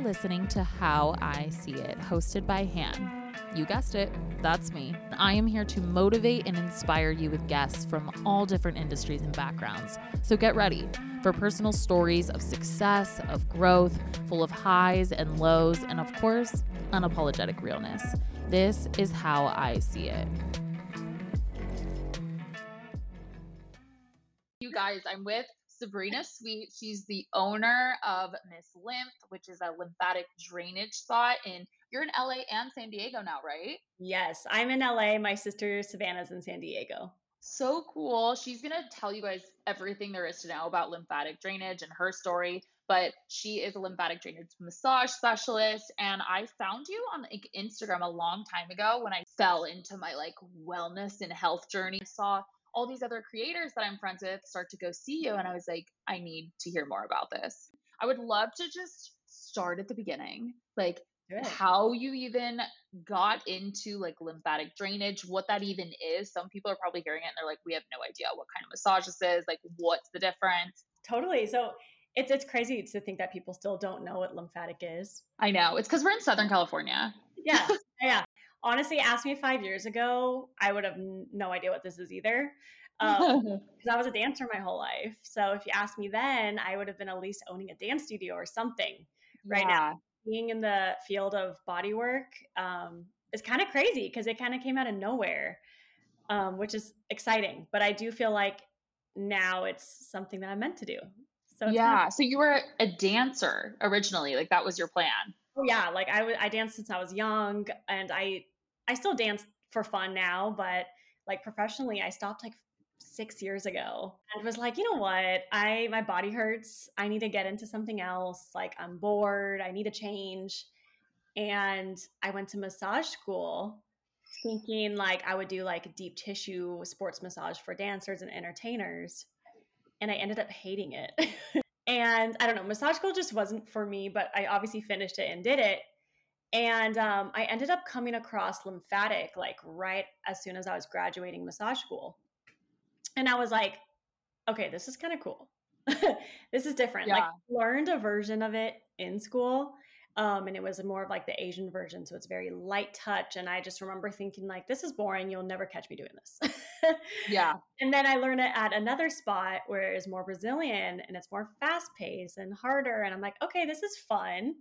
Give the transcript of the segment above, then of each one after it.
You're listening to How I See It, hosted by Han. You guessed it, that's me. I am here to motivate and inspire you with guests from all different industries and backgrounds. So get ready for personal stories of success, of growth, full of highs and lows, and of course, unapologetic realness. This is how I see it. You guys, I'm with Sabrina Sweet. She's the owner of Miss Lymph, which is a lymphatic drainage spot. And you're in LA and San Diego now, right? Yes, I'm in LA. My sister Savannah's in San Diego. So cool. She's going to tell you guys everything there is to know about lymphatic drainage and her story. But she is a lymphatic drainage massage specialist. And I found you on like Instagram a long time ago when I fell into my like wellness and health journey. I saw all these other creators that I'm friends with start to go see you. And I was like, I need to hear more about this. I would love to just start at the beginning. Like, how you even got into like lymphatic drainage, what that even is. Some people are probably hearing it and they're like, we have no idea what kind of massage this is. Like, what's the difference? Totally. So it's it's crazy to think that people still don't know what lymphatic is. I know. It's because we're in Southern California. Yeah. yeah honestly asked me five years ago, I would have no idea what this is either. Because um, I was a dancer my whole life. So if you asked me then, I would have been at least owning a dance studio or something. Right now, being in the field of body work um, is kind of crazy because it kind of came out of nowhere, um, which is exciting. But I do feel like now it's something that I'm meant to do. So yeah. so you were a dancer originally, like that was your plan. Oh yeah, like I, w- I danced since I was young, and I I still dance for fun now, but like professionally, I stopped like six years ago and was like, you know what? I my body hurts. I need to get into something else. Like I'm bored. I need a change. And I went to massage school thinking like I would do like deep tissue sports massage for dancers and entertainers. And I ended up hating it. and I don't know, massage school just wasn't for me, but I obviously finished it and did it. And um, I ended up coming across lymphatic like right as soon as I was graduating massage school. And I was like, okay, this is kind of cool. this is different. Yeah. Like learned a version of it in school. Um, and it was more of like the Asian version. So it's very light touch. And I just remember thinking like, this is boring. You'll never catch me doing this. yeah. And then I learned it at another spot where it's more Brazilian and it's more fast paced and harder. And I'm like, okay, this is fun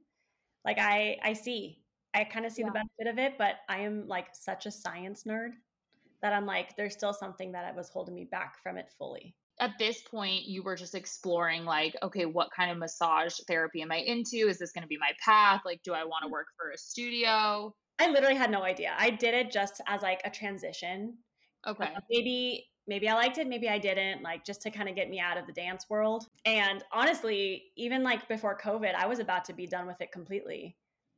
like i i see i kind of see yeah. the benefit of it but i am like such a science nerd that i'm like there's still something that i was holding me back from it fully. At this point you were just exploring like okay what kind of massage therapy am i into? Is this going to be my path? Like do i want to mm-hmm. work for a studio? I literally had no idea. I did it just as like a transition. Okay. uh, maybe maybe I liked it, maybe I didn't, like just to kind of get me out of the dance world. And honestly, even like before COVID, I was about to be done with it completely.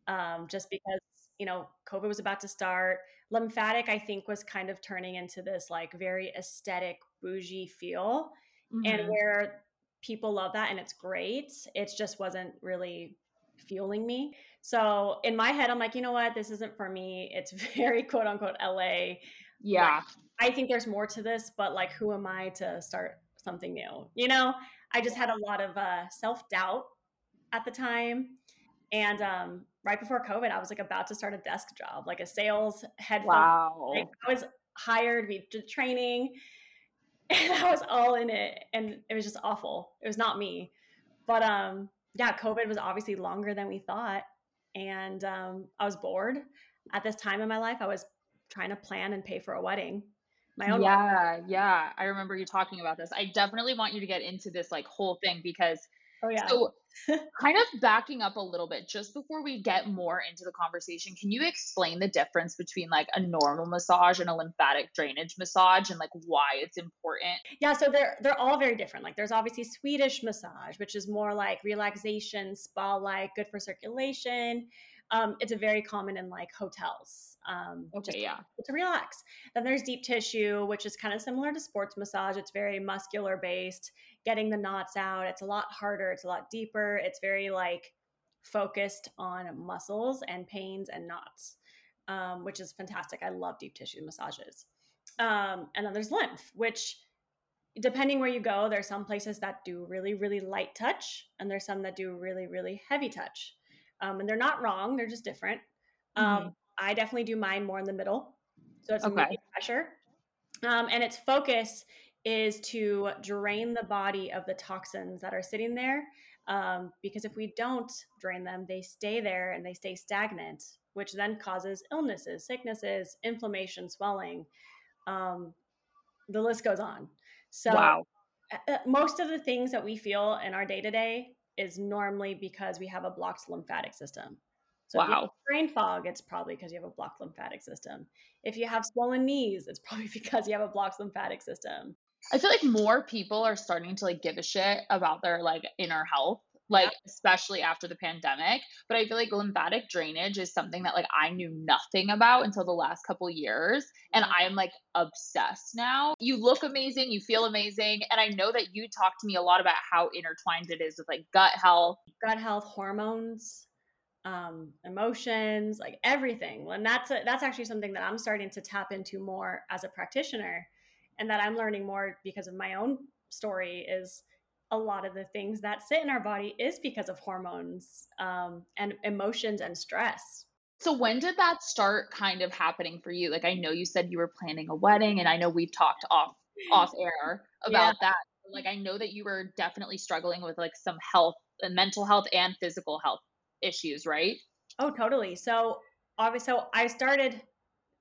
Um, just because, you know, COVID was about to start. Lymphatic, I think, was kind of turning into this like very aesthetic, bougie feel. Mm-hmm. And where people love that and it's great, it just wasn't really fueling me. So in my head, I'm like, you know what? This isn't for me. It's very quote unquote LA. Yeah. Like, I think there's more to this, but like, who am I to start something new? You know, I just had a lot of uh, self doubt at the time. And um, right before COVID, I was like about to start a desk job, like a sales head. Wow. Like, I was hired, we did training, and I was all in it. And it was just awful. It was not me. But um, yeah, COVID was obviously longer than we thought. And um, I was bored. At this time in my life, I was trying to plan and pay for a wedding my own yeah life. yeah i remember you talking about this. I definitely want you to get into this like whole thing because oh yeah. so kind of backing up a little bit just before we get more into the conversation can you explain the difference between like a normal massage and a lymphatic drainage massage and like why it's important? Yeah so they're they're all very different. Like there's obviously swedish massage which is more like relaxation spa like good for circulation um, it's a very common in like hotels. Um, okay, yeah. To relax. Then there's deep tissue, which is kind of similar to sports massage. It's very muscular based, getting the knots out. It's a lot harder. It's a lot deeper. It's very like focused on muscles and pains and knots, um, which is fantastic. I love deep tissue massages. Um, and then there's lymph, which depending where you go, there's some places that do really, really light touch, and there's some that do really, really heavy touch. Um, and they're not wrong, they're just different. Um, Mhm. I definitely do mine more in the middle. So it's a Okay. medium pressure. Um, and its focus is to drain the body of the toxins that are sitting there. Um, because if we don't drain them, they stay there and they stay stagnant, which then causes illnesses, sicknesses, inflammation, swelling. Um, the list goes on. So, wow. uh, most of the things that we feel in our day to day is normally because we have a blocked lymphatic system. So if you have Wow. brain fog, it's probably because you have a blocked lymphatic system. If you have swollen knees, it's probably because you have a blocked lymphatic system. I feel like more people are starting to like give a shit about their like inner health, like especially after the pandemic. But I feel like lymphatic drainage is something that like I knew nothing about until the last couple years, and I am like obsessed now. You look amazing, you feel amazing, and I know that you talk to me a lot about how intertwined it is with like gut health. Gut health, hormones, um, emotions, like everything. And that's a, that's actually something that I'm starting to tap into more as a practitioner, and that I'm learning more because of my own story. Is a lot of the things that sit in our body is because of hormones um, and emotions and stress. So when did that start kind of happening for you? Like I know you said you were planning a wedding and I know we've talked off off air about that. Like I know that you were definitely struggling with like some health and mental health and physical health issues, right? Oh, totally. So obviously, so I started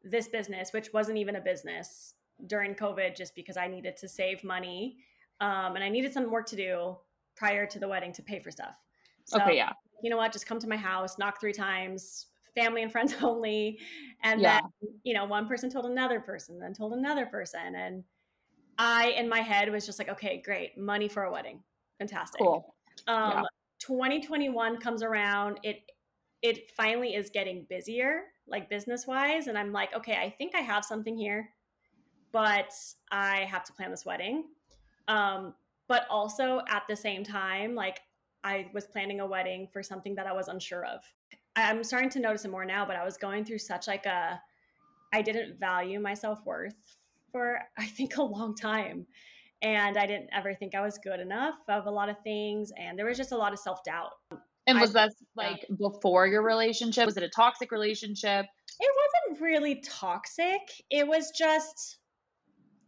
this business, which wasn't even a business during COVID, just because I needed to save money um, and I needed some work to do prior to the wedding to pay for stuff. So, okay, yeah. you know what? Just come to my house, knock three times, family and friends only, and Yeah. then you know one person told another person, then told another person, and I in my head was just like, okay, great, money for a wedding, fantastic. Cool. Um, Yeah. 2021 comes around. It it finally is getting busier, like business wise, and I'm like, okay, I think I have something here, but I have to plan this wedding. Um, but also at the same time, like I was planning a wedding for something that I was unsure of. I'm starting to notice it more now, but I was going through such like a I didn't value my self worth for I think a long time. And I didn't ever think I was good enough of a lot of things. And there was just a lot of self doubt. And I- was that like before your relationship? Was it a toxic relationship? It wasn't really toxic. It was just,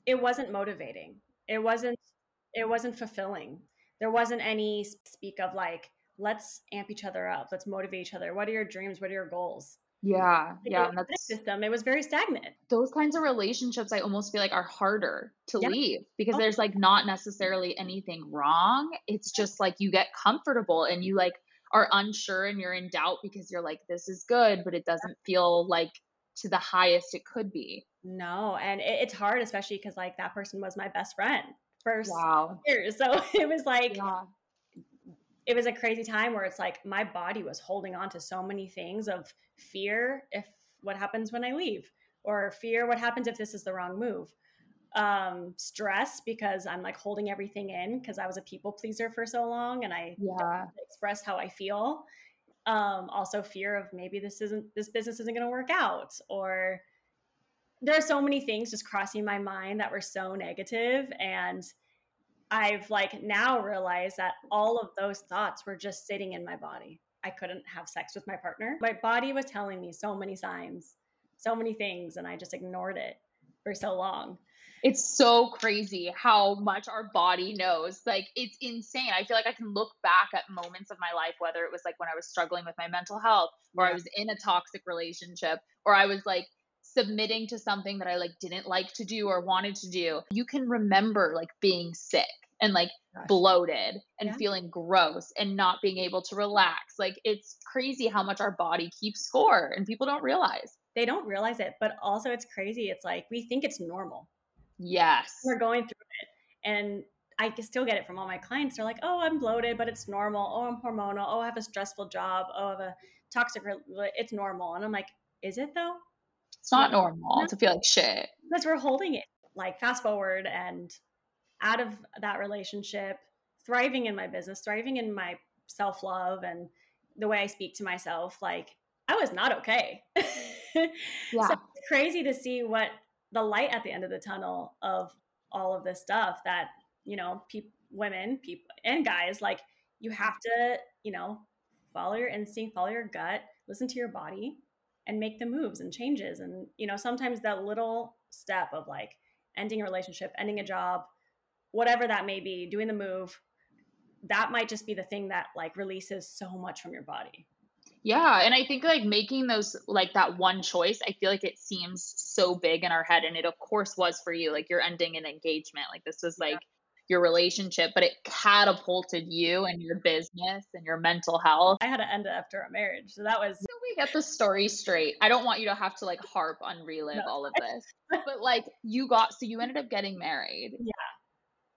it wasn't motivating. It wasn't, it wasn't fulfilling. There wasn't any speak of like, let's amp each other up. Let's motivate each other. What are your dreams? What are your goals? Yeah, Like, yeah, and that's system. It was very stagnant. those kinds of relationships I almost feel like are harder to Yeah. leave because Oh. there's like not necessarily anything wrong. It's just like you get comfortable and you like are unsure and you're in doubt because you're like this is good but it doesn't feel like to the highest it could be. No, and it, it's hard, especially because like that person was my best friend for s- Wow. years. So it was like Yeah. it was a crazy time where it's like my body was holding on to so many things of fear if what happens when I leave, or fear what happens if this is the wrong move. Um, stress because I'm like holding everything in because I was a people pleaser for so long and I Yeah. express how I feel. Um, also fear of maybe this isn't this business isn't going to work out, or there are so many things just crossing my mind that were so negative, and I've like now realized that all of those thoughts were just sitting in my body. I couldn't have sex with my partner. My body was telling me so many signs, so many things, and I just ignored it for so long. It's so crazy how much our body knows. Like, it's insane. I feel like I can look back at moments of my life, whether it was like when I was struggling with my mental health, or I was in a toxic relationship, or I was like submitting to something that I like didn't like to do or wanted to do. You can remember like being sick and like Gosh. bloated and Yeah. feeling gross and not being able to relax. Like, it's crazy how much our body keeps score and people don't realize. They don't realize it, but also it's crazy. It's like we think it's normal. Yes. we're going through it and i can still get it from all my clients they're like oh i'm bloated but it's normal oh i'm hormonal oh i have a stressful job oh i have a toxic re- it's normal and i'm like is it though It's not No. normal No. to feel like shit. because we're holding it like fast forward and out of that relationship thriving in my business thriving in my self-love and the way i speak to myself like i was not okay Yeah. so it's crazy to see what the light at the end of the tunnel of all of this stuff that you know people women people and guys like you have to you know follow your instinct, follow your gut, listen to your body and make the moves and changes. And, you know, sometimes that little step of like ending a relationship, ending a job, whatever that may be, doing the move, that might just be the thing that like releases so much from your body. Yeah, and I think like making those like that one choice, I feel like it seems so big in our head and it of course was for you. Like you're ending an engagement. Like this was like your relationship, but it catapulted you and your business and your mental health. I had to end it after a marriage. So that was get the story straight. I don't want you to have to like harp on relive no. all of this. but like you got so you ended up getting married. Yeah.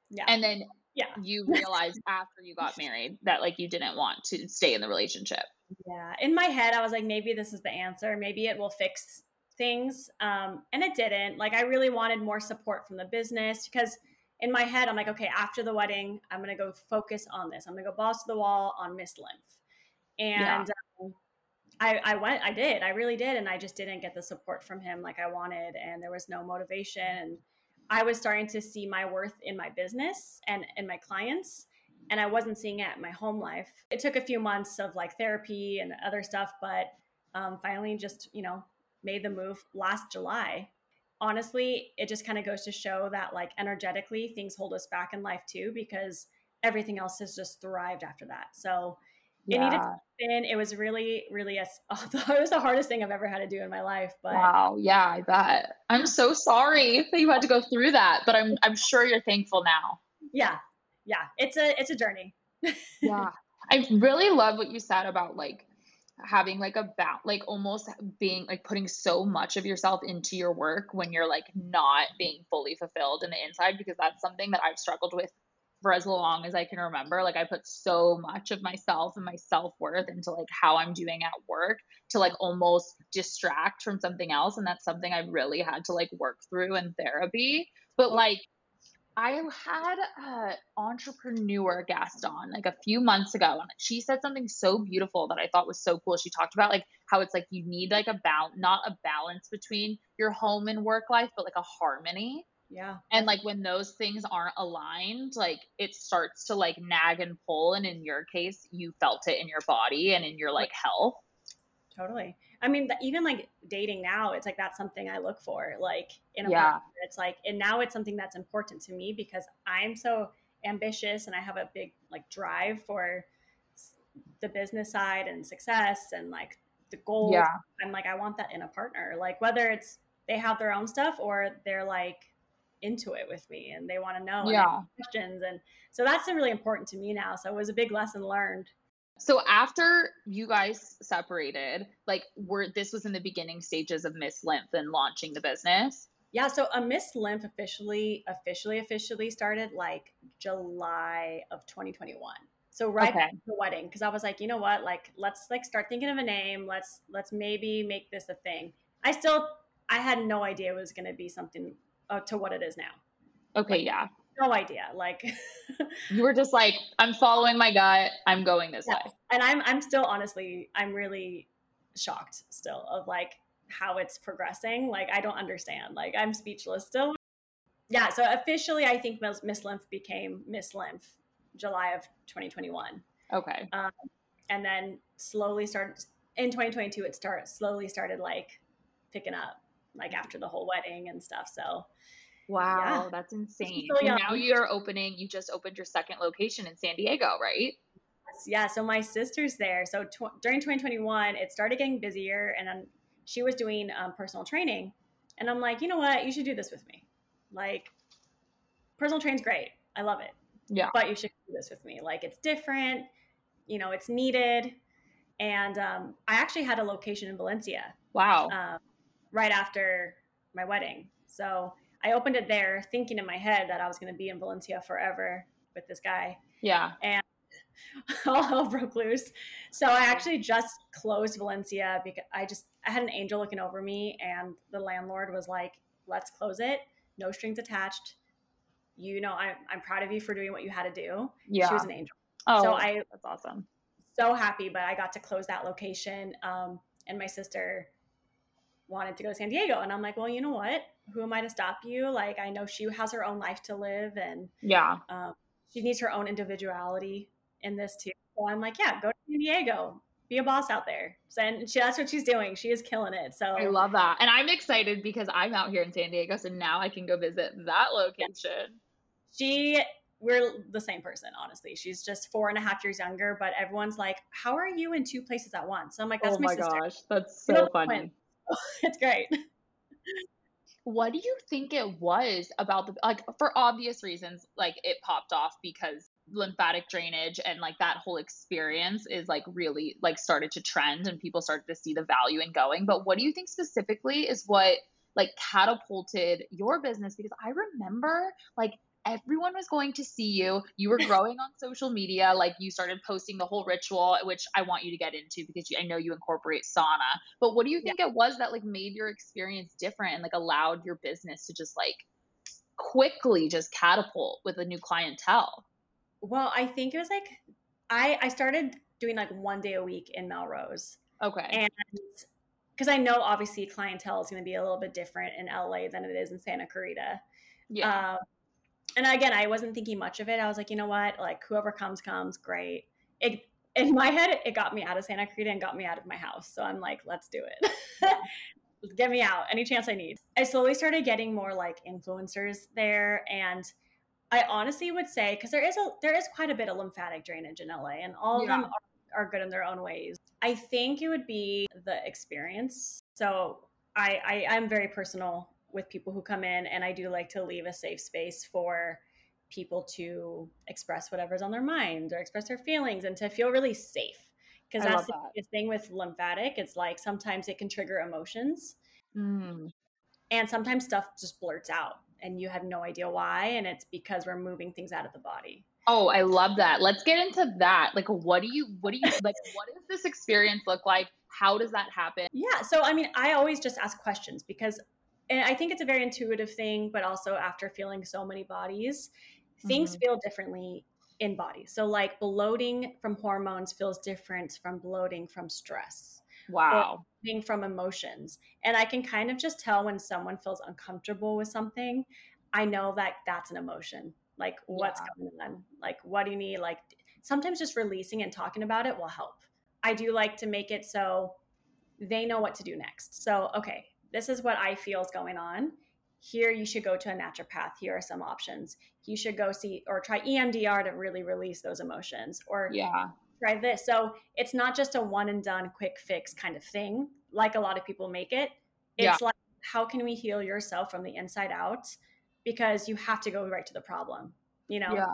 Yeah. And then yeah. you realized after you got married that like you didn't want to stay in the relationship. Yeah. In my head I was like maybe this is the answer. Maybe it will fix things. Um and it didn't. Like I really wanted more support from the business because in my head, I'm like, okay, after the wedding, I'm going to go focus on this. I'm going to go balls to the wall on Miss Lymph. And yeah. I, I went, I did, I really did. And I just didn't get the support from him like I wanted. And there was no motivation. And I was starting to see my worth in my business and in my clients. And I wasn't seeing it in my home life. It took a few months of like therapy and other stuff, but um, finally just, you know, made the move last July honestly, it just kind of goes to show that like energetically things hold us back in life too because everything else has just thrived after that. So yeah. it needed to happen. It was really, really a, it was the hardest thing I've ever had to do in my life. But wow, yeah, I bet. I'm so sorry that you had to go through that, but I'm I'm sure you're thankful now. Yeah, yeah, it's a it's a journey. yeah, I really love what you said about like having like a bat like almost being like putting so much of yourself into your work when you're like not being fully fulfilled in the inside because that's something that I've struggled with for as long as I can remember. Like I put so much of myself and my self-worth into like how I'm doing at work to like almost distract from something else and that's something I really had to like work through in therapy. But like I had an entrepreneur guest on like a few months ago, and she said something so beautiful that I thought was so cool. She talked about like how it's like you need like a balance, not a balance between your home and work life, but like a harmony. Yeah. And like when those things aren't aligned, like it starts to like nag and pull. And in your case, you felt it in your body and in your like health. Totally. I mean, even like dating now, it's like that's something I look for. Like in a yeah. partner, it's like, and now it's something that's important to me because I'm so ambitious and I have a big like drive for the business side and success and like the goals. Yeah. I'm like, I want that in a partner. Like whether it's they have their own stuff or they're like into it with me and they want to know yeah. questions. And so that's really important to me now. So it was a big lesson learned so after you guys separated, like were this was in the beginning stages of Miss Lymph and launching the business? Yeah, so a Miss Lymph officially officially officially started like July of 2021. So right okay. after the wedding cuz I was like, you know what? Like let's like start thinking of a name. Let's let's maybe make this a thing. I still I had no idea it was going to be something uh, to what it is now. Okay, like, yeah no idea. Like you were just like, I'm following my gut. I'm going this yeah. way. And I'm I'm still honestly, I'm really shocked still of like how it's progressing. Like I don't understand. Like I'm speechless still. Yeah. So officially, I think Miss Lymph became Miss Lymph July of 2021. Okay. Um, and then slowly started in 2022. It start slowly started like picking up like after the whole wedding and stuff. So Wow, yeah. that's insane. So now you're opening, you just opened your second location in San Diego, right? Yeah, so my sister's there. So tw- during 2021, it started getting busier, and then she was doing um, personal training. And I'm like, you know what? You should do this with me. Like, personal training's great. I love it. Yeah. But you should do this with me. Like, it's different. You know, it's needed. And um, I actually had a location in Valencia. Wow. Um, right after my wedding. So I opened it there thinking in my head that I was going to be in Valencia forever with this guy. Yeah. And all hell broke loose. So I actually just closed Valencia because I just I had an angel looking over me and the landlord was like, "Let's close it. No strings attached. You know, I'm I'm proud of you for doing what you had to do." Yeah. She was an angel. Oh, so I that's awesome. So happy, but I got to close that location. Um, and my sister wanted to go to San Diego. And I'm like, well, you know what? Who am I to stop you? Like, I know she has her own life to live and yeah, um, she needs her own individuality in this too. So I'm like, yeah, go to San Diego. be a boss out there. And she, that's what she's doing. She is killing it. So I love that. And I'm excited because I'm out here in San Diego. So now I can go visit that location. She, we're the same person, honestly. She's just four and a half years younger, but everyone's like, How are you in two places at once? So I'm like, That's oh my, my sister. gosh. That's so funny. it's great. What do you think it was about the like for obvious reasons like it popped off because lymphatic drainage and like that whole experience is like really like started to trend and people started to see the value in going but what do you think specifically is what like catapulted your business because i remember like everyone was going to see you you were growing on social media like you started posting the whole ritual which i want you to get into because you, i know you incorporate sauna but what do you think yeah. it was that like made your experience different and like allowed your business to just like quickly just catapult with a new clientele well, I think it was like I I started doing like one day a week in Melrose. Okay. And because I know obviously clientele is going to be a little bit different in LA than it is in Santa Clarita. Yeah. Um, and again, I wasn't thinking much of it. I was like, you know what? Like whoever comes, comes. Great. It in my head, it got me out of Santa Clarita and got me out of my house. So I'm like, let's do it. Get me out any chance I need. I slowly started getting more like influencers there and I honestly would say because there is a there is quite a bit of lymphatic drainage in LA, and all yeah. of them are, are, good in their own ways. I think it would be the experience. So I, I I'm very personal with people who come in, and I do like to leave a safe space for people to express whatever's on their mind or express their feelings and to feel really safe. Because that's the that. thing with lymphatic. It's like sometimes it can trigger emotions. Mm. And sometimes stuff just blurts out and you have no idea why and it's because we're moving things out of the body oh i love that let's get into that like what do you what do you like what does this experience look like how does that happen yeah so i mean i always just ask questions because and i think it's a very intuitive thing but also after feeling so many bodies things mm-hmm. feel differently in bodies so like bloating from hormones feels different from bloating from stress Wow. Being from emotions. And I can kind of just tell when someone feels uncomfortable with something, I know that that's an emotion. Like, what's yeah. going on? Like, what do you need? Like, sometimes just releasing and talking about it will help. I do like to make it so they know what to do next. So, okay, this is what I feel is going on. Here, you should go to a naturopath. Here are some options. You should go see or try EMDR to really release those emotions. Or, yeah, try this. So it's not just a one and done quick fix kind of thing, like a lot of people make it. It's yeah. like, how can we heal yourself from the inside out? Because you have to go right to the problem. You know, yeah.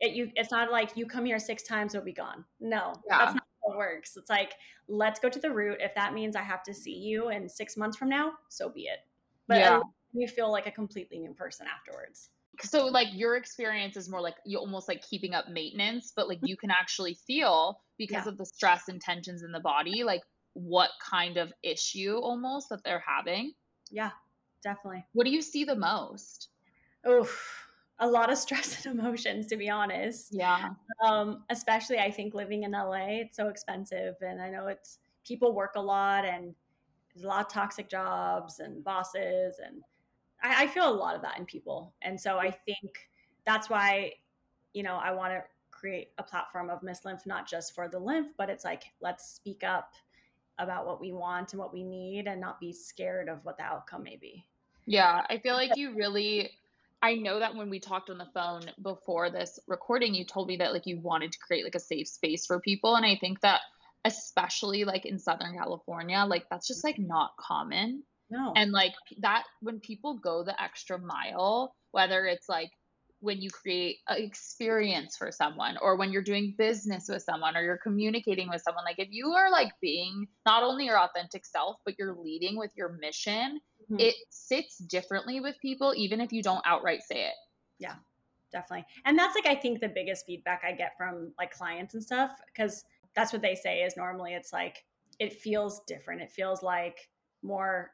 it you it's not like you come here six times, it'll be gone. No, yeah. that's not works. It's like, let's go to the root. If that means I have to see you in six months from now, so be it. But yeah. you feel like a completely new person afterwards so like your experience is more like you almost like keeping up maintenance but like you can actually feel because yeah. of the stress and tensions in the body like what kind of issue almost that they're having yeah definitely what do you see the most oh a lot of stress and emotions to be honest yeah um especially i think living in la it's so expensive and i know it's people work a lot and there's a lot of toxic jobs and bosses and I, I feel a lot of that in people. And so I think that's why, you know, I want to create a platform of Miss Lymph, not just for the lymph, but it's like, let's speak up about what we want and what we need and not be scared of what the outcome may be. Yeah, I feel like you really I know that when we talked on the phone before this recording, you told me that like you wanted to create like a safe space for people. And I think that especially like in Southern California, like that's just like not common. No. And like that, when people go the extra mile, whether it's like when you create an experience for someone or when you're doing business with someone or you're communicating with someone, like if you are like being not only your authentic self, but you're leading with your mission, mm-hmm. it sits differently with people, even if you don't outright say it. Yeah definitely and that's like i think the biggest feedback i get from like clients and stuff because that's what they say is normally it's like it feels different it feels like more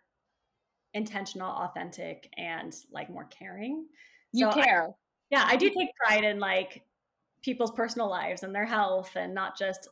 intentional, authentic, and like more caring. You so care. I, yeah, I do mm-hmm. take pride in like people's personal lives and their health and not just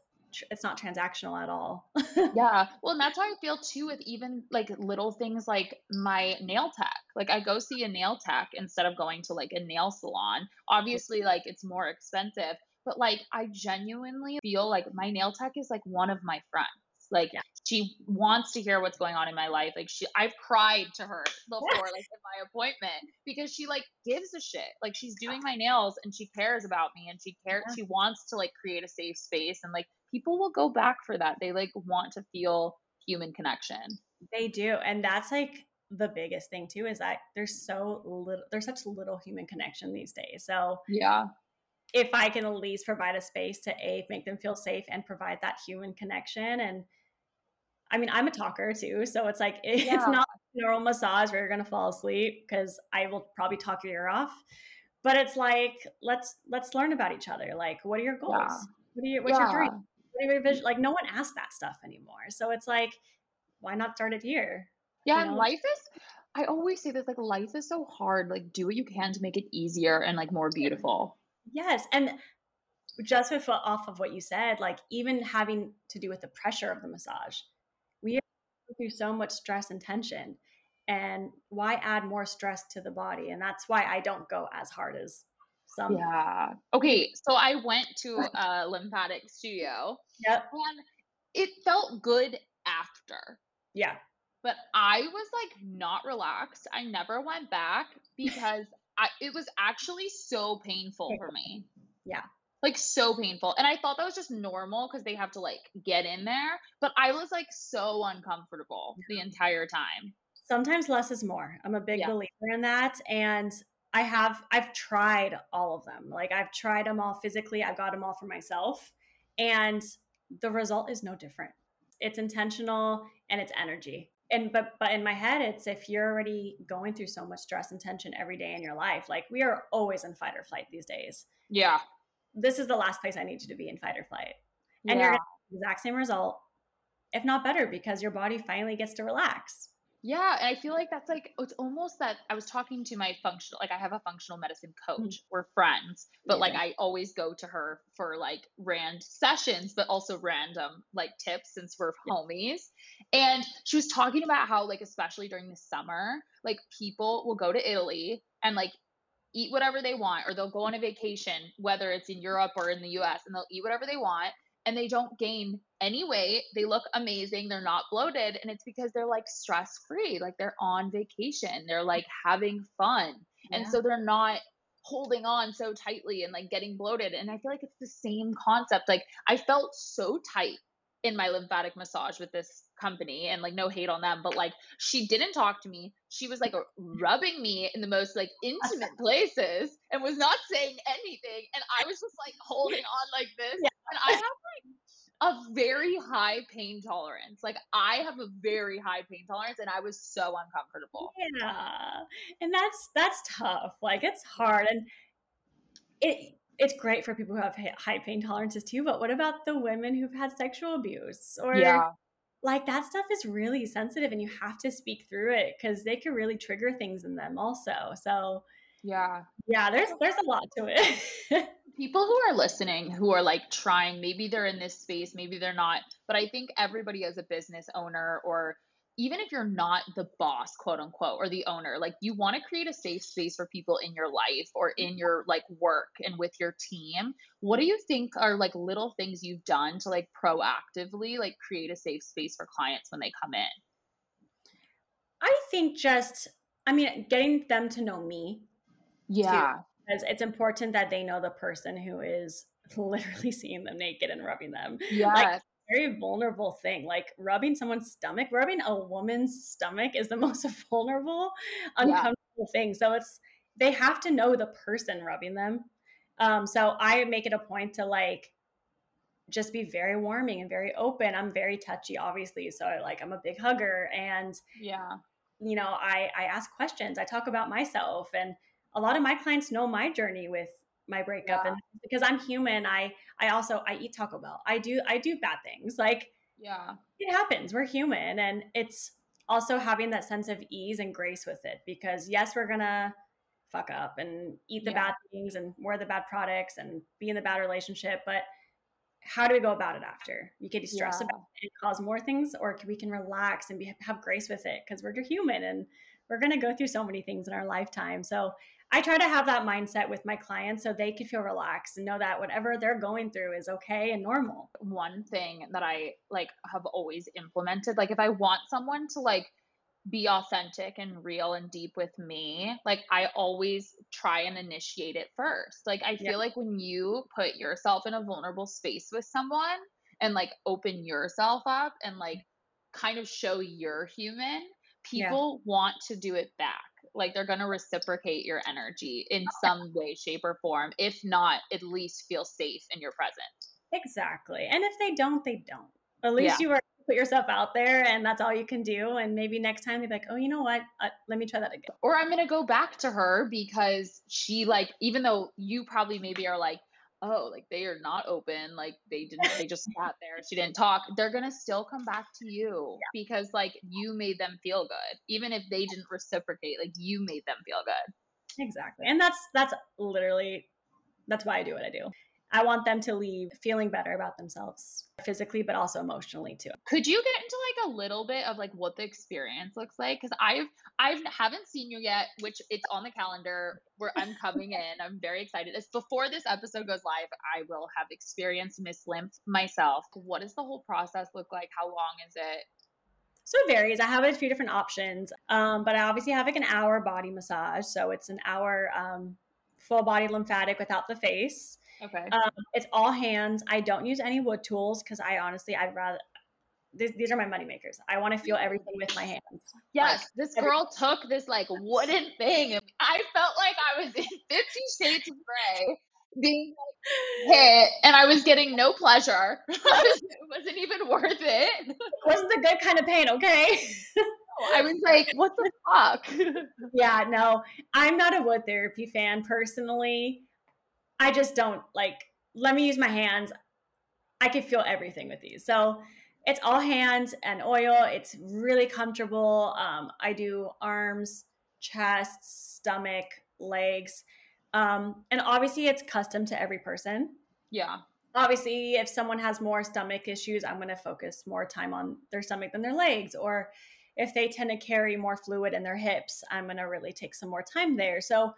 it's not transactional at all. yeah. Well, and that's how I feel too with even like little things like my nail tech. Like I go see a nail tech instead of going to like a nail salon. Obviously like it's more expensive, but like I genuinely feel like my nail tech is like one of my friends. Like yeah. she wants to hear what's going on in my life. Like she I've cried to her before yes. like in my appointment because she like gives a shit. Like she's doing my nails and she cares about me and she cares yeah. she wants to like create a safe space and like people will go back for that. They like want to feel human connection. They do. And that's like the biggest thing too is that there's so little there's such little human connection these days. So yeah. If I can at least provide a space to a make them feel safe and provide that human connection and I mean, I'm a talker too, so it's like it's yeah. not normal massage where you're gonna fall asleep because I will probably talk your ear off. But it's like let's let's learn about each other. Like, what are your goals? Yeah. What are your what's yeah. your dream? What are your vision? Like, no one asks that stuff anymore. So it's like, why not start it here? Yeah, you know? life is. I always say this like life is so hard. Like, do what you can to make it easier and like more beautiful. Yes, and just with off of what you said, like even having to do with the pressure of the massage through so much stress and tension and why add more stress to the body? And that's why i don't go as hard as some yeah. Okay so i went to a lymphatic studio yep. and it felt good after. Yeah. But i was like not relaxed. I never went back because I, it was actually so painful for me. Yeah like so painful. And I thought that was just normal because they have to like get in there. But I was like so uncomfortable the entire time. Sometimes less is more. I'm a big yeah. believer in that. And I have, I've tried all of them. Like I've tried them all physically, I've got them all for myself. And the result is no different. It's intentional and it's energy. And but but in my head, it's if you're already going through so much stress and tension every day in your life, like we are always in fight or flight these days. Yeah this is the last place I need you to be in fight or flight. And yeah. you're the exact same result, if not better, because your body finally gets to relax. Yeah, and I feel like that's like it's almost that I was talking to my functional like I have a functional medicine coach. Mm-hmm. We're friends, but yeah. like I always go to her for like rand sessions, but also random like tips since we're yeah. homies. And she was talking about how like especially during the summer, like people will go to Italy and like eat whatever they want or they'll go on a vacation whether it's in Europe or in the US and they'll eat whatever they want and they don't gain any weight they look amazing they're not bloated and it's because they're like stress free like they're on vacation they're like having fun yeah. and so they're not holding on so tightly and like getting bloated and i feel like it's the same concept like i felt so tight in my lymphatic massage with this company and like no hate on them but like she didn't talk to me. She was like rubbing me in the most like intimate places and was not saying anything. And i was just like holding on like this. Yeah. and i have like a very high pain tolerance. Like i have a very high pain tolerance and i was so uncomfortable. Yeah. And that's that's tough. Like it's hard. And it it's great for people who have high pain tolerances too but what about the women who've had sexual abuse or yeah like that stuff is really sensitive and you have to speak through it because they can really trigger things in them also so yeah. yeah there's there's a lot to it. People who are listening who are like trying maybe they're in this space maybe they're not but i think everybody as a business owner or even if you're not the boss quote unquote or the owner like you want to create a safe space for people in your life or in mm-hmm. your like work and with your team. What do you think are like little things you've done to like proactively like create a safe space for clients when they come in? I think just i mean getting them to know me yeah. because it's important that they know the person who is literally seeing them naked and rubbing them. Yeah like, very vulnerable thing. Like rubbing someone's stomach, rubbing a woman's stomach is the most vulnerable, uncomfortable yeah. thing. So it's they have to know the person rubbing them. Um, so I make it a point to like just be very warming and very open. I'm very touchy, obviously. So like I'm a big hugger and yeah, you know, I I ask questions. I talk about myself and a lot of my clients know my journey with my breakup yeah. and because i'm human i i also i eat taco bell i do i do bad things like yeah it happens we're human and it's also having that sense of ease and grace with it because yes we're gonna fuck up and eat the yeah. bad things and wear the bad products and be in the bad relationship but how do we go about it after you can stress yeah. about it and cause more things or we can relax and be, have grace with it because we're human and we're going to go through so many things in our lifetime. So I try to have that mindset with my clients so they can feel relaxed and know that whatever they're going through is okay and normal. One thing that I like have always implemented, like if I want someone to like be authentic and real and deep with me, like I always try and initiate it first. Like I feel yeah. like when you put yourself in a vulnerable space with someone and like open yourself up and like kind of show you're human, people yeah. want to do it back. Like they're going to reciprocate your energy in some way, shape, or form. If not, at least feel safe in your present. Exactly. And if they don't, they don't. At least yeah. you were put yourself out there and that's all you can do and maybe next time they'd be like oh you know what uh, let me try that again or i'm gonna go back to her because she like even though you probably maybe are like oh like they are not open like they didn't they just sat there she didn't talk they're gonna still come back to you yeah. because like you made them feel good even if they didn't reciprocate like you made them feel good exactly and that's that's literally that's why i do what i do I want them to leave feeling better about themselves physically, but also emotionally too. Could you get into like a little bit of like what the experience looks like? Because I've I haven't seen you yet, which it's on the calendar where I'm coming in. I'm very excited. It's before this episode goes live. I will have experienced Miss Lymph myself. What does the whole process look like? How long is it? So it varies. I have a few different options, um, but I obviously have like an hour body massage. So it's an hour um, full body lymphatic without the face. Okay. Um, it's all hands. I don't use any wood tools because I honestly, I'd rather. These, these are my money makers. I want to feel everything with my hands. Yes, like, this girl everything. took this like wooden thing, and I felt like I was in Fifty Shades of Grey, being like, hit, and I was getting no pleasure. it wasn't even worth it. It wasn't the good kind of pain, okay? I was like, what the fuck? yeah, no, I'm not a wood therapy fan personally. I just don't like, let me use my hands. I can feel everything with these. So it's all hands and oil. It's really comfortable. Um, I do arms, chest, stomach, legs. Um, and obviously, it's custom to every person. Yeah. Obviously, if someone has more stomach issues, I'm going to focus more time on their stomach than their legs. Or if they tend to carry more fluid in their hips, I'm going to really take some more time there. So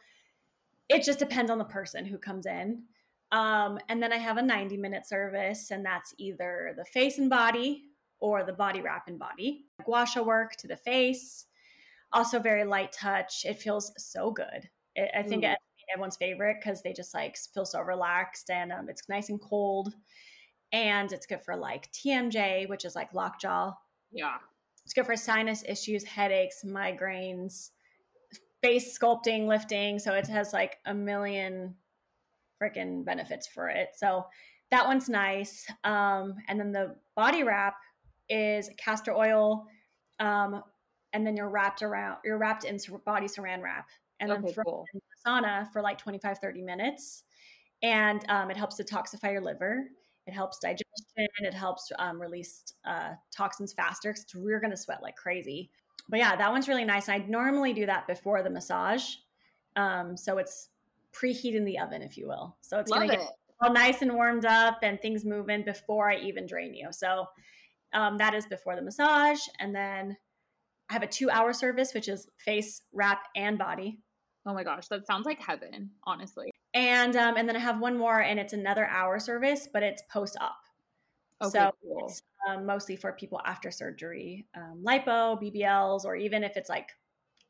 it just depends on the person who comes in. Um, and then I have a 90 minute service, and that's either the face and body or the body wrap and body. Gua sha work to the face, also very light touch. It feels so good. It, I think mm. everyone's favorite because they just like feel so relaxed and um, it's nice and cold. And it's good for like TMJ, which is like lockjaw. Yeah. It's good for sinus issues, headaches, migraines, face sculpting, lifting. So it has like a million freaking benefits for it. So that one's nice. Um, and then the body wrap is castor oil. Um, and then you're wrapped around, you're wrapped in body saran wrap and okay, then thrown cool. in the sauna for like 25, 30 minutes. And um, it helps detoxify your liver. It helps digestion. It helps um, release uh, toxins faster because we're going to sweat like crazy but yeah, that one's really nice. I normally do that before the massage. Um, so it's preheating the oven, if you will. So it's going to get all nice and warmed up and things moving before I even drain you. So um, that is before the massage. And then I have a two hour service, which is face, wrap, and body. Oh my gosh, that sounds like heaven, honestly. And um, and then I have one more, and it's another hour service, but it's post op. Okay, so cool. it's um, mostly for people after surgery, um, lipo, BBLs, or even if it's like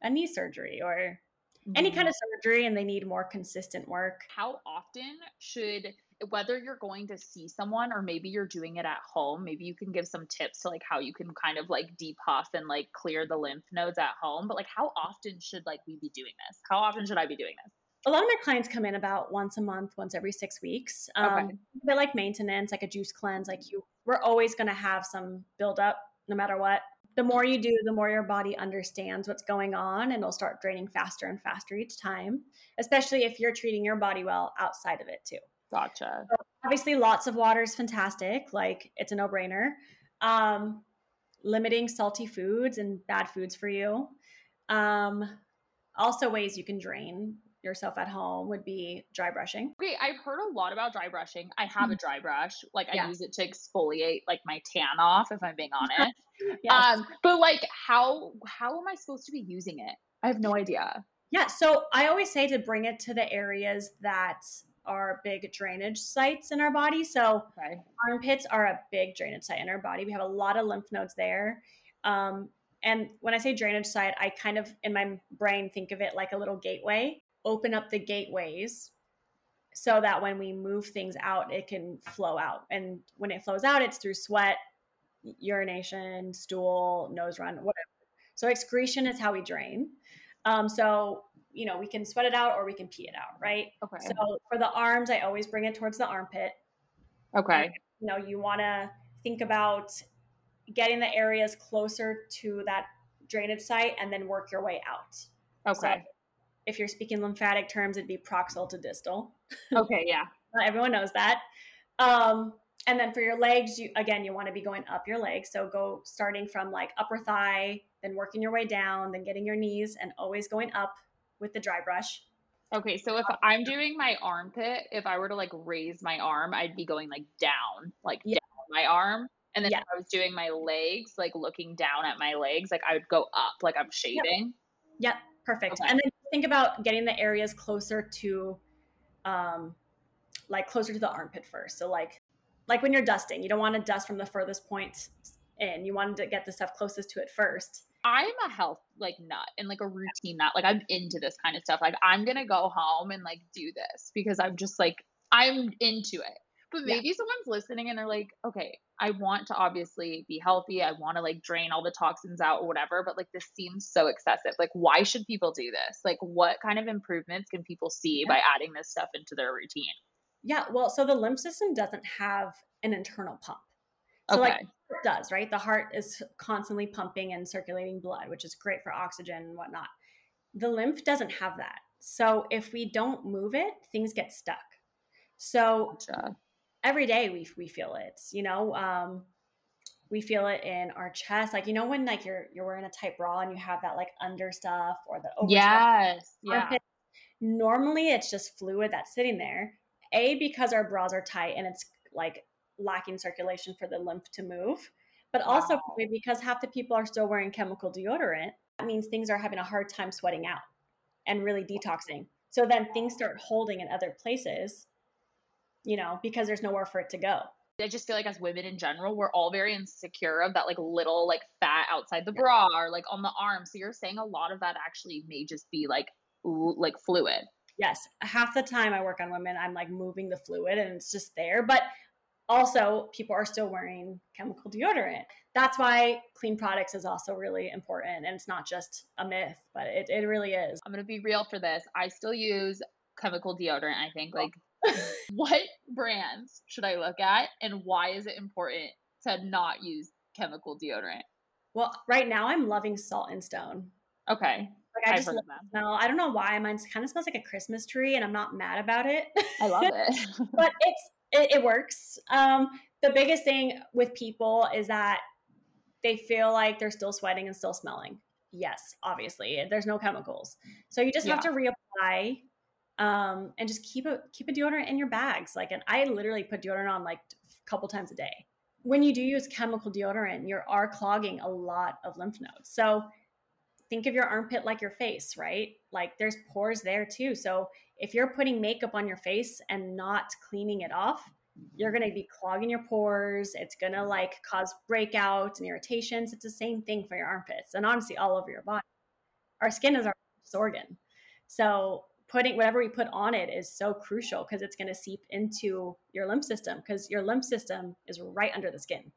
a knee surgery or mm-hmm. any kind mm-hmm. of surgery and they need more consistent work. How often should whether you're going to see someone or maybe you're doing it at home, maybe you can give some tips to like how you can kind of like depuff and like clear the lymph nodes at home. But like how often should like we be doing this? How often should I be doing this? A lot of my clients come in about once a month, once every six weeks. Um, okay. But like maintenance, like a juice cleanse, like you, we're always going to have some buildup no matter what. The more you do, the more your body understands what's going on and it'll start draining faster and faster each time, especially if you're treating your body well outside of it too. Gotcha. So obviously, lots of water is fantastic. Like it's a no brainer. Um, limiting salty foods and bad foods for you. Um, also, ways you can drain yourself at home would be dry brushing. Okay, I've heard a lot about dry brushing. I have a Mm. dry brush. Like I use it to exfoliate like my tan off if I'm being honest. Yes. Um, but like how how am I supposed to be using it? I have no idea. Yeah, so I always say to bring it to the areas that are big drainage sites in our body. So Okay. armpits are a big drainage site in our body. We have a lot of lymph nodes there. Um, and when I say drainage site, I kind of in my brain think of it like a little gateway. Open up the gateways so that when we move things out, it can flow out. And when it flows out, it's through sweat, urination, stool, nose run, whatever. So excretion is how we drain. Um, so you know we can sweat it out or we can pee it out, right? Okay. So for the arms, I always bring it towards the armpit okay. you know you want to think about getting the areas closer to that drainage site and then work your way out Okay. So if you're speaking lymphatic terms it'd be proximal to distal okay, yeah. Everyone knows that um, and then for your legs you again you want to be going up your legs so go starting from like upper thigh then working your way down then getting your knees and always going up with the dry brush Okay, so if I'm doing my armpit, if I were to like raise my arm, I'd be going like down, like Yeah. down my arm. And then Yeah. if I was doing my legs, like looking down at my legs, like I would go up, like I'm shaving. Yep, perfect. Okay. And then think about getting the areas closer to, um, like closer to the armpit first. So like, like when you're dusting, you don't want to dust from the furthest point in. You want to get the stuff closest to it first. I'm a health like nut and like a routine nut. Like I'm into this kind of stuff. Like I'm gonna go home and like do this because I'm just like I'm into it. But Yeah. maybe someone's listening and they're like, okay, I want to obviously be healthy. I want to like drain all the toxins out or whatever, but like this seems so excessive. Like, why should people do this? Like, what kind of improvements can people see by adding this stuff into their routine? Yeah. Well, so the lymph system doesn't have an internal pump. So Okay. like it does, right? The heart is constantly pumping and circulating blood, which is great for oxygen and whatnot. The lymph doesn't have that. So if we don't move it, things get stuck. So gotcha. Every day we we feel it you know um we feel it in our chest like you know when like you're you're wearing a tight bra and you have that like under stuff or the over Yes. Yeah. normally it's just fluid that's sitting there a because our bras are tight and it's like lacking circulation for the lymph to move but also Wow. probably because half the people are still wearing chemical deodorant that means things are having a hard time sweating out and really detoxing so then things start holding in other places you know because there's nowhere for it to go I just feel like as women in general, we're all very insecure of that like little like fat outside the bra or like on the arm. So you're saying a lot of that actually may just be like like fluid. Yes, half the time I work on women, I'm like moving the fluid and it's just there. But also, people are still wearing chemical deodorant. That's why clean products is also really important. And it's not just a myth, but it, it really is. I'm gonna be real for this. I still use chemical deodorant. I think oh. like what brands should I look at and why is it important to not use chemical deodorant? Well, right now I'm loving Salt and Stone. Okay, Like I I've just heard love the smell. I don't know why mine kind of smells like a Christmas tree, and I'm not mad about it. I love it. but it's it, it works. Um, the biggest thing with people is that they feel like they're still sweating and still smelling. Yes, obviously, there's no chemicals, so you just have to reapply um, and just keep a keep a deodorant in your bags. Like, and I literally put deodorant on like a couple times a day. When you do use chemical deodorant, you are clogging a lot of lymph nodes. So think of your armpit like your face, right? Like there's pores there too. So if you're putting makeup on your face and not cleaning it off, you're going to be clogging your pores. It's going to like cause breakouts and irritations. It's the same thing for your armpits and honestly all over your body. Our skin is our organ. So putting whatever we put on it is so crucial because it's going to seep into your lymph system because your lymph system is right under the skin.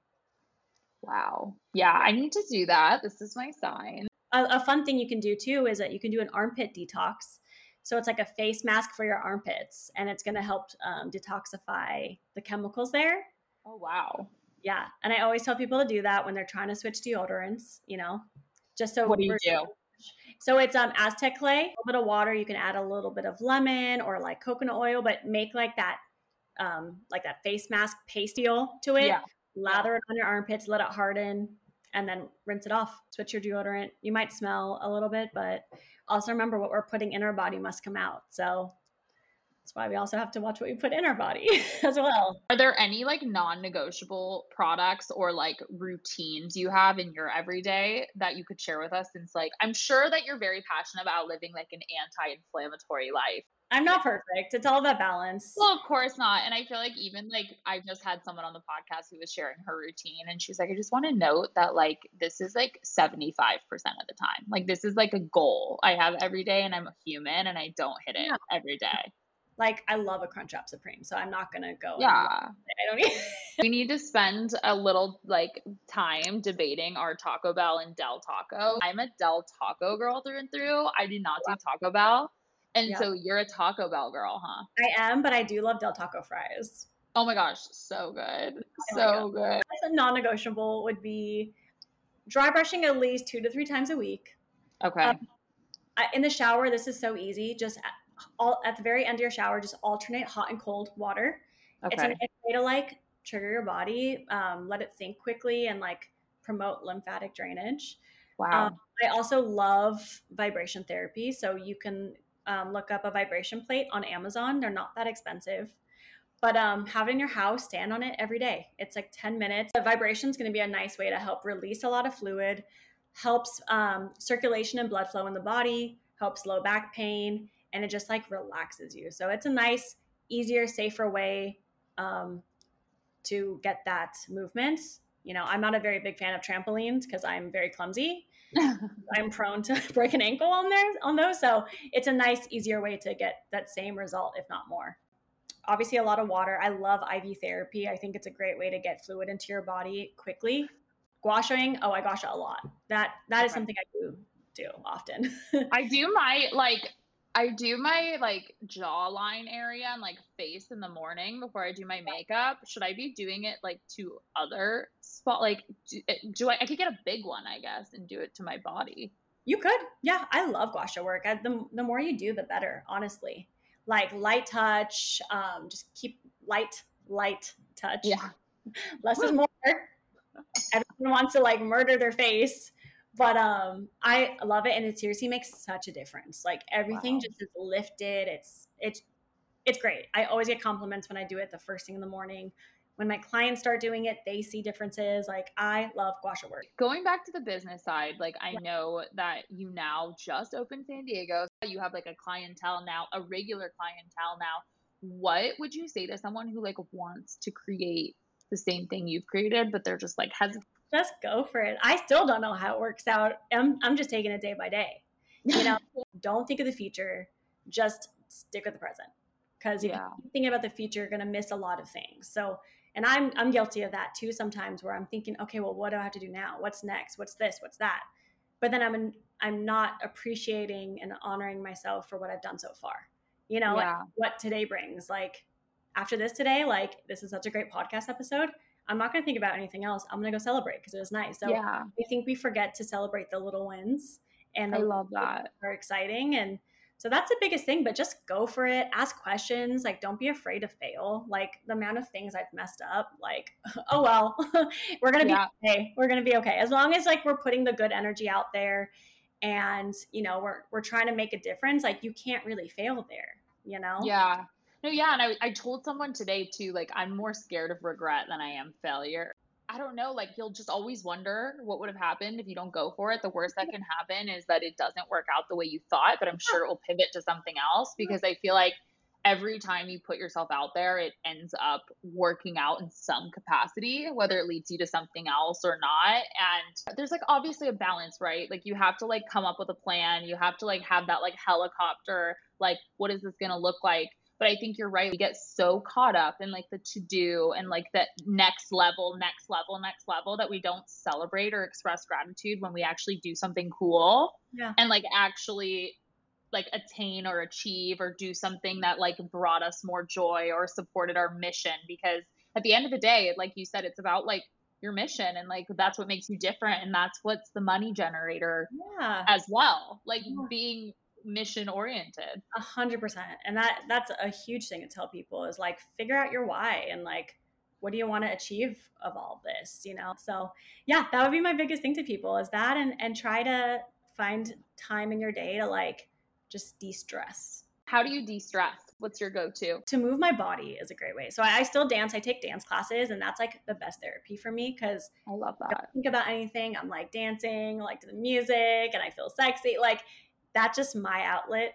wow. Yeah, I need to do that. This is my sign. a, a fun thing you can do too is that you can do an armpit detox. So it's like a face mask for your armpits, and it's going to help um, detoxify the chemicals there. Oh wow. Yeah, and I always tell people to do that when they're trying to switch deodorants. You know, just so What do you do? So it's um Aztec clay, a little bit of water. You can add a little bit of lemon or like coconut oil, but make like that um like that face mask paste deal to it. Yeah. Lather it on your armpits, let it harden, and then rinse it off. Switch your deodorant. You might smell a little bit, but also remember what we're putting in our body must come out. So that's why we also have to watch what we put in our body as well. Are there any like non negotiable products or like routines you have in your everyday that you could share with us? Since like I'm sure that you're very passionate about living like an anti inflammatory life. I'm not perfect. It's all about balance. Well, of course not. And I feel like even like I just had someone on the podcast who was sharing her routine and she was like, I just want to note that like this is like 75% of the time. Like this is like a goal I have every day and I'm a human and I don't hit it yeah. every day. Like I love a Crunchwrap Supreme, so I'm not gonna go. Yeah, I don't need. we need to spend a little like time debating our Taco Bell and Del Taco. I'm a Del Taco girl through and through. I do not do Taco Bell. And yep. so you're a Taco Bell girl, huh? I am, but I do love Del Taco fries. Oh my gosh, so good. Oh so good. A non negotiable would be dry brushing at least two to three times a week. Okay. Um, in the shower, this is so easy. Just all at the very end of your shower, just alternate hot and cold water. Okay. It's a way to like trigger your body, um, let it think quickly, and like promote lymphatic drainage. Wow. Um, I also love vibration therapy. So you can um, look up a vibration plate on Amazon. They're not that expensive. But um, have it in your house, stand on it every day. It's like 10 minutes. The vibration is going to be a nice way to help release a lot of fluid, helps um, circulation and blood flow in the body, helps low back pain, and it just like relaxes you. So it's a nice, easier, safer way um, to get that movement. You know, I'm not a very big fan of trampolines because I'm very clumsy. I'm prone to break an ankle on there on those. So it's a nice, easier way to get that same result, if not more. Obviously, a lot of water. I love IV therapy. I think it's a great way to get fluid into your body quickly. Gua sha-ing, oh, I gua sha a lot. That that is something I do do often. I do my like I do my like jawline area and like face in the morning before I do my makeup. Should I be doing it like to other spot? Like, do, eh, do I? I could get a big one, I guess, and do it to my body. You could, yeah. I love gua sha work. I, the the more you do, the better. Honestly, like light touch. Um, just keep light, light touch. Yeah, less is more. Everyone wants to like murder their face but um i love it and it seriously makes such a difference. Like everything wow. just is lifted. It's it's it's great. I always get compliments when i do it the first thing in the morning. When my clients start doing it they see differences. Like i love guasha work. Going back to the business side like i know that you now just opened san diego. So you have like a clientele now a regular clientele now. What would you say to someone who like wants to create the same thing you've created but they're just like hesitant just go for it. I still don't know how it works out. I'm, I'm just taking it day by day. You know, don't think of the future, just stick with the present. Because if yeah. you think about the future, you're going to miss a lot of things. So, and I'm I'm guilty of that too sometimes, where I'm thinking, okay, well, what do I have to do now? What's next? What's this? What's that? But then I'm in, I'm not appreciating and honoring myself for what I've done so far. You know, yeah. like what today brings. Like after this today, like this is such a great podcast episode I'm not going to think about anything else. I'm going to go celebrate because it was nice. So yeah. I think we forget to celebrate the little wins and I love that are exciting. And so that's the biggest thing, but just go for it. Ask questions. Like, don't be afraid to fail. Like the amount of things I've messed up, like, oh, well, we're going to yeah. be okay. We're going to be okay. As long as like we're putting the good energy out there and, you know, we're, we're trying to make a difference. Like you can't really fail there, you know? Yeah. No, yeah, and I, I told someone today too, like I'm more scared of regret than I am failure. I don't know, like you'll just always wonder what would have happened if you don't go for it. The worst that can happen is that it doesn't work out the way you thought, but I'm sure it will pivot to something else because I feel like every time you put yourself out there, it ends up working out in some capacity, whether it leads you to something else or not. And there's like obviously a balance, right? Like you have to like come up with a plan. You have to like have that like helicopter, like what is this going to look like? But I think you're right. We get so caught up in like the to do and like the next level, next level, next level that we don't celebrate or express gratitude when we actually do something cool yeah. and like actually like attain or achieve or do something that like brought us more joy or supported our mission because at the end of the day like you said it's about like your mission and like that's what makes you different and that's what's the money generator yeah. as well like yeah. being mission oriented. A hundred percent. And that that's a huge thing to tell people is like figure out your why and like what do you want to achieve of all this you know? So yeah that would be my biggest thing to people is that and and try to find time in your day to like just de-stress. How do you de-stress? What's your go-to? To move my body is a great way. So I, I still dance. I take dance classes and that's like the best therapy for me because i love that I don't think about anything. I'm like dancing like to the music and i feel sexy. Like that's just my outlet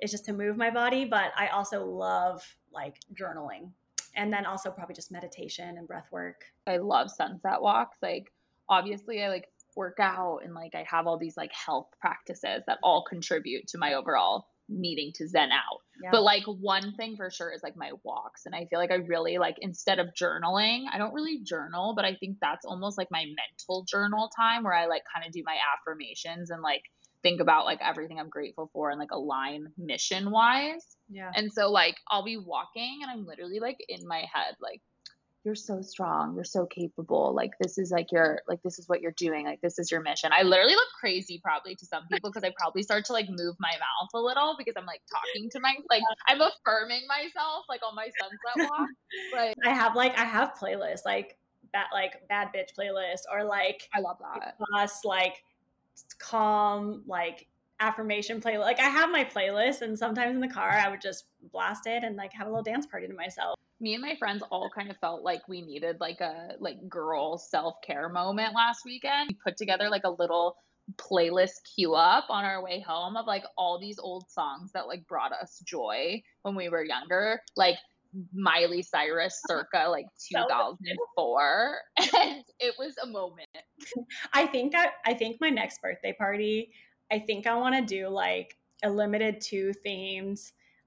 is just to move my body but i also love like journaling and then also probably just meditation and breath work i love sunset walks like obviously i like work out and like i have all these like health practices that all contribute to my overall needing to zen out yeah. but like one thing for sure is like my walks and i feel like i really like instead of journaling i don't really journal but i think that's almost like my mental journal time where i like kind of do my affirmations and like think about like everything I'm grateful for and like align mission wise. Yeah. And so like I'll be walking and I'm literally like in my head like you're so strong, you're so capable. Like this is like your like this is what you're doing. Like this is your mission. I literally look crazy probably to some people because I probably start to like move my mouth a little because I'm like talking to my like I'm affirming myself like on my sunset walk. But I have like I have playlists like that like bad bitch playlist or like I love that. Plus like calm like affirmation playlist. Like I have my playlist, and sometimes in the car I would just blast it and like have a little dance party to myself. Me and my friends all kind of felt like we needed like a like girl self care moment last weekend. We put together like a little playlist queue up on our way home of like all these old songs that like brought us joy when we were younger. Like Miley Cyrus circa like 2004 and it was a moment. I think I, I think my next birthday party, I think I want to do like a Limited Too themed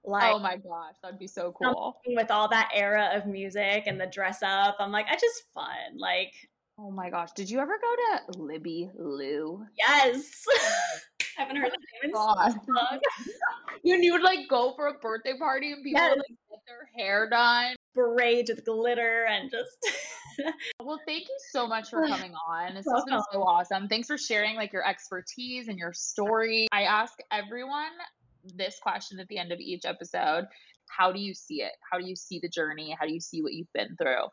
like Oh my gosh, that'd be so cool. With all that era of music and the dress up. I'm like I just fun. Like Oh my gosh, did you ever go to Libby Lu? Yes. Haven't heard the oh name in so long. when you would like go for a birthday party and people yes. would like get their hair done, braids with glitter, and just. well, thank you so much for coming on. This has been so awesome. Thanks for sharing like your expertise and your story. I ask everyone this question at the end of each episode. How do you see it? How do you see the journey? How do you see what you've been through?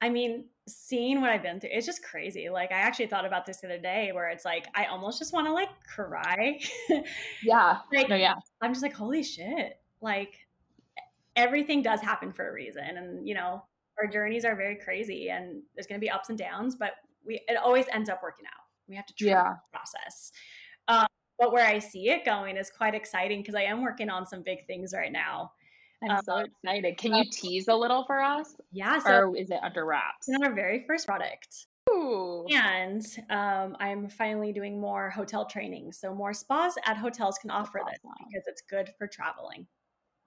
I mean, seeing what I've been through, it's just crazy. Like, I actually thought about this the other day where it's like, I almost just want to like cry. Yeah. like, no, yeah. I'm just like, holy shit. Like, everything does happen for a reason. And, you know, our journeys are very crazy and there's going to be ups and downs, but we, it always ends up working out. We have to trust yeah. the process. Um, but where I see it going is quite exciting because I am working on some big things right now. I'm um, so excited. Can you tease a little for us? Yeah. So or is it under wraps? It's our very first product. Ooh. And um, I'm finally doing more hotel training. So more spas at hotels can offer That's this awesome. because it's good for traveling.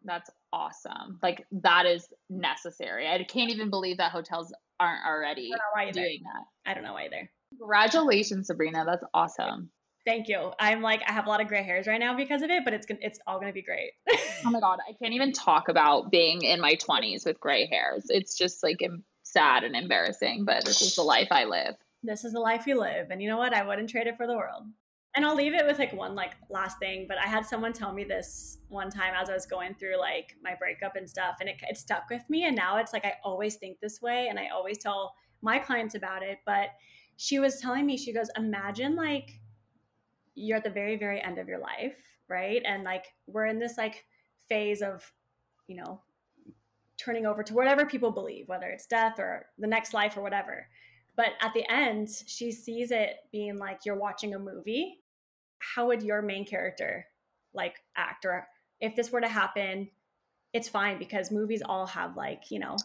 That's awesome. Like that is necessary. I can't even believe that hotels aren't already doing that. I don't know either. Congratulations, Sabrina. That's awesome. Thank you. I'm like I have a lot of gray hairs right now because of it, but it's gonna it's all gonna be great. oh my god, I can't even talk about being in my 20s with gray hairs. It's just like sad and embarrassing, but this is the life I live. This is the life you live, and you know what? I wouldn't trade it for the world. And I'll leave it with like one like last thing, but I had someone tell me this one time as I was going through like my breakup and stuff, and it, it stuck with me. And now it's like I always think this way, and I always tell my clients about it. But she was telling me, she goes, imagine like you're at the very very end of your life right? And like we're in this like phase of you know turning over to whatever people believe whether it's death or the next life or whatever. But at the end she sees it being like you're watching a movie. How would your main character like act? Or if this were to happen it's fine because movies all have like you know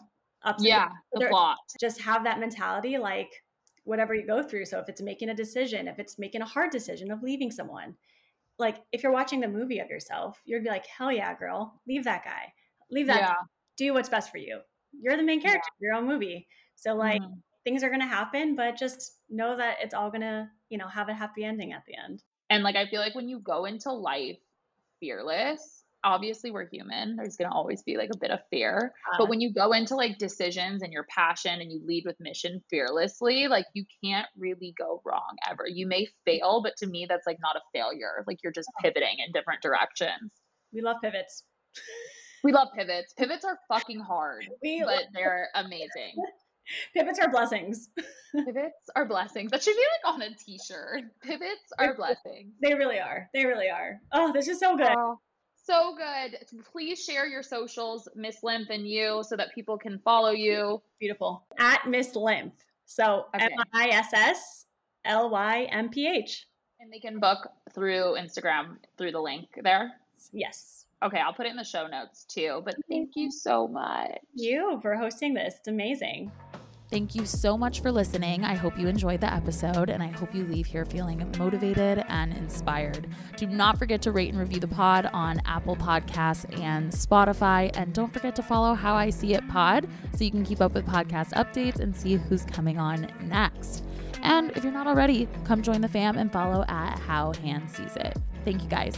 ups yeah the plot. just have that mentality like whatever you go through. So if it's making a decision, if it's making a hard decision of leaving someone, like if you're watching the movie of yourself, you'd be like, hell yeah, girl, leave that guy, leave that, yeah. do what's best for you. You're the main character yeah. your own movie. So like mm-hmm. things are going to happen, but just know that it's all going to, you know, have a happy ending at the end. And like, I feel like when you go into life fearless, obviously we're human. There's going to always be like a bit of fear. Uh, but when you go into like decisions and your passion and you lead with mission fearlessly, like you can't really go wrong ever. You may fail, but to me, that's like not a failure. Like you're just pivoting in different directions. We love pivots. We love pivots. Pivots are fucking hard, we but they're amazing. Pivots are blessings. Pivots are blessings. That should be like on a t-shirt. Pivots are blessings. They really are. They really are. Oh, this is so good. Oh, so good. Please share your socials, Miss Lymph and you, so that people can follow you. Beautiful. At Miss Lymph. So M I S S L Y M P H. And they can book through Instagram through the link there. Yes. Okay, I'll put it in the show notes too. But thank you so much. You for hosting this. It's amazing. Thank you so much for listening. I hope you enjoyed the episode and I hope you leave here feeling motivated and inspired. Do not forget to rate and review the pod on Apple Podcasts and Spotify. And don't forget to follow How I See It Pod so you can keep up with podcast updates and see who's coming on next. And if you're not already, come join the fam and follow at How Han Sees It. Thank you guys.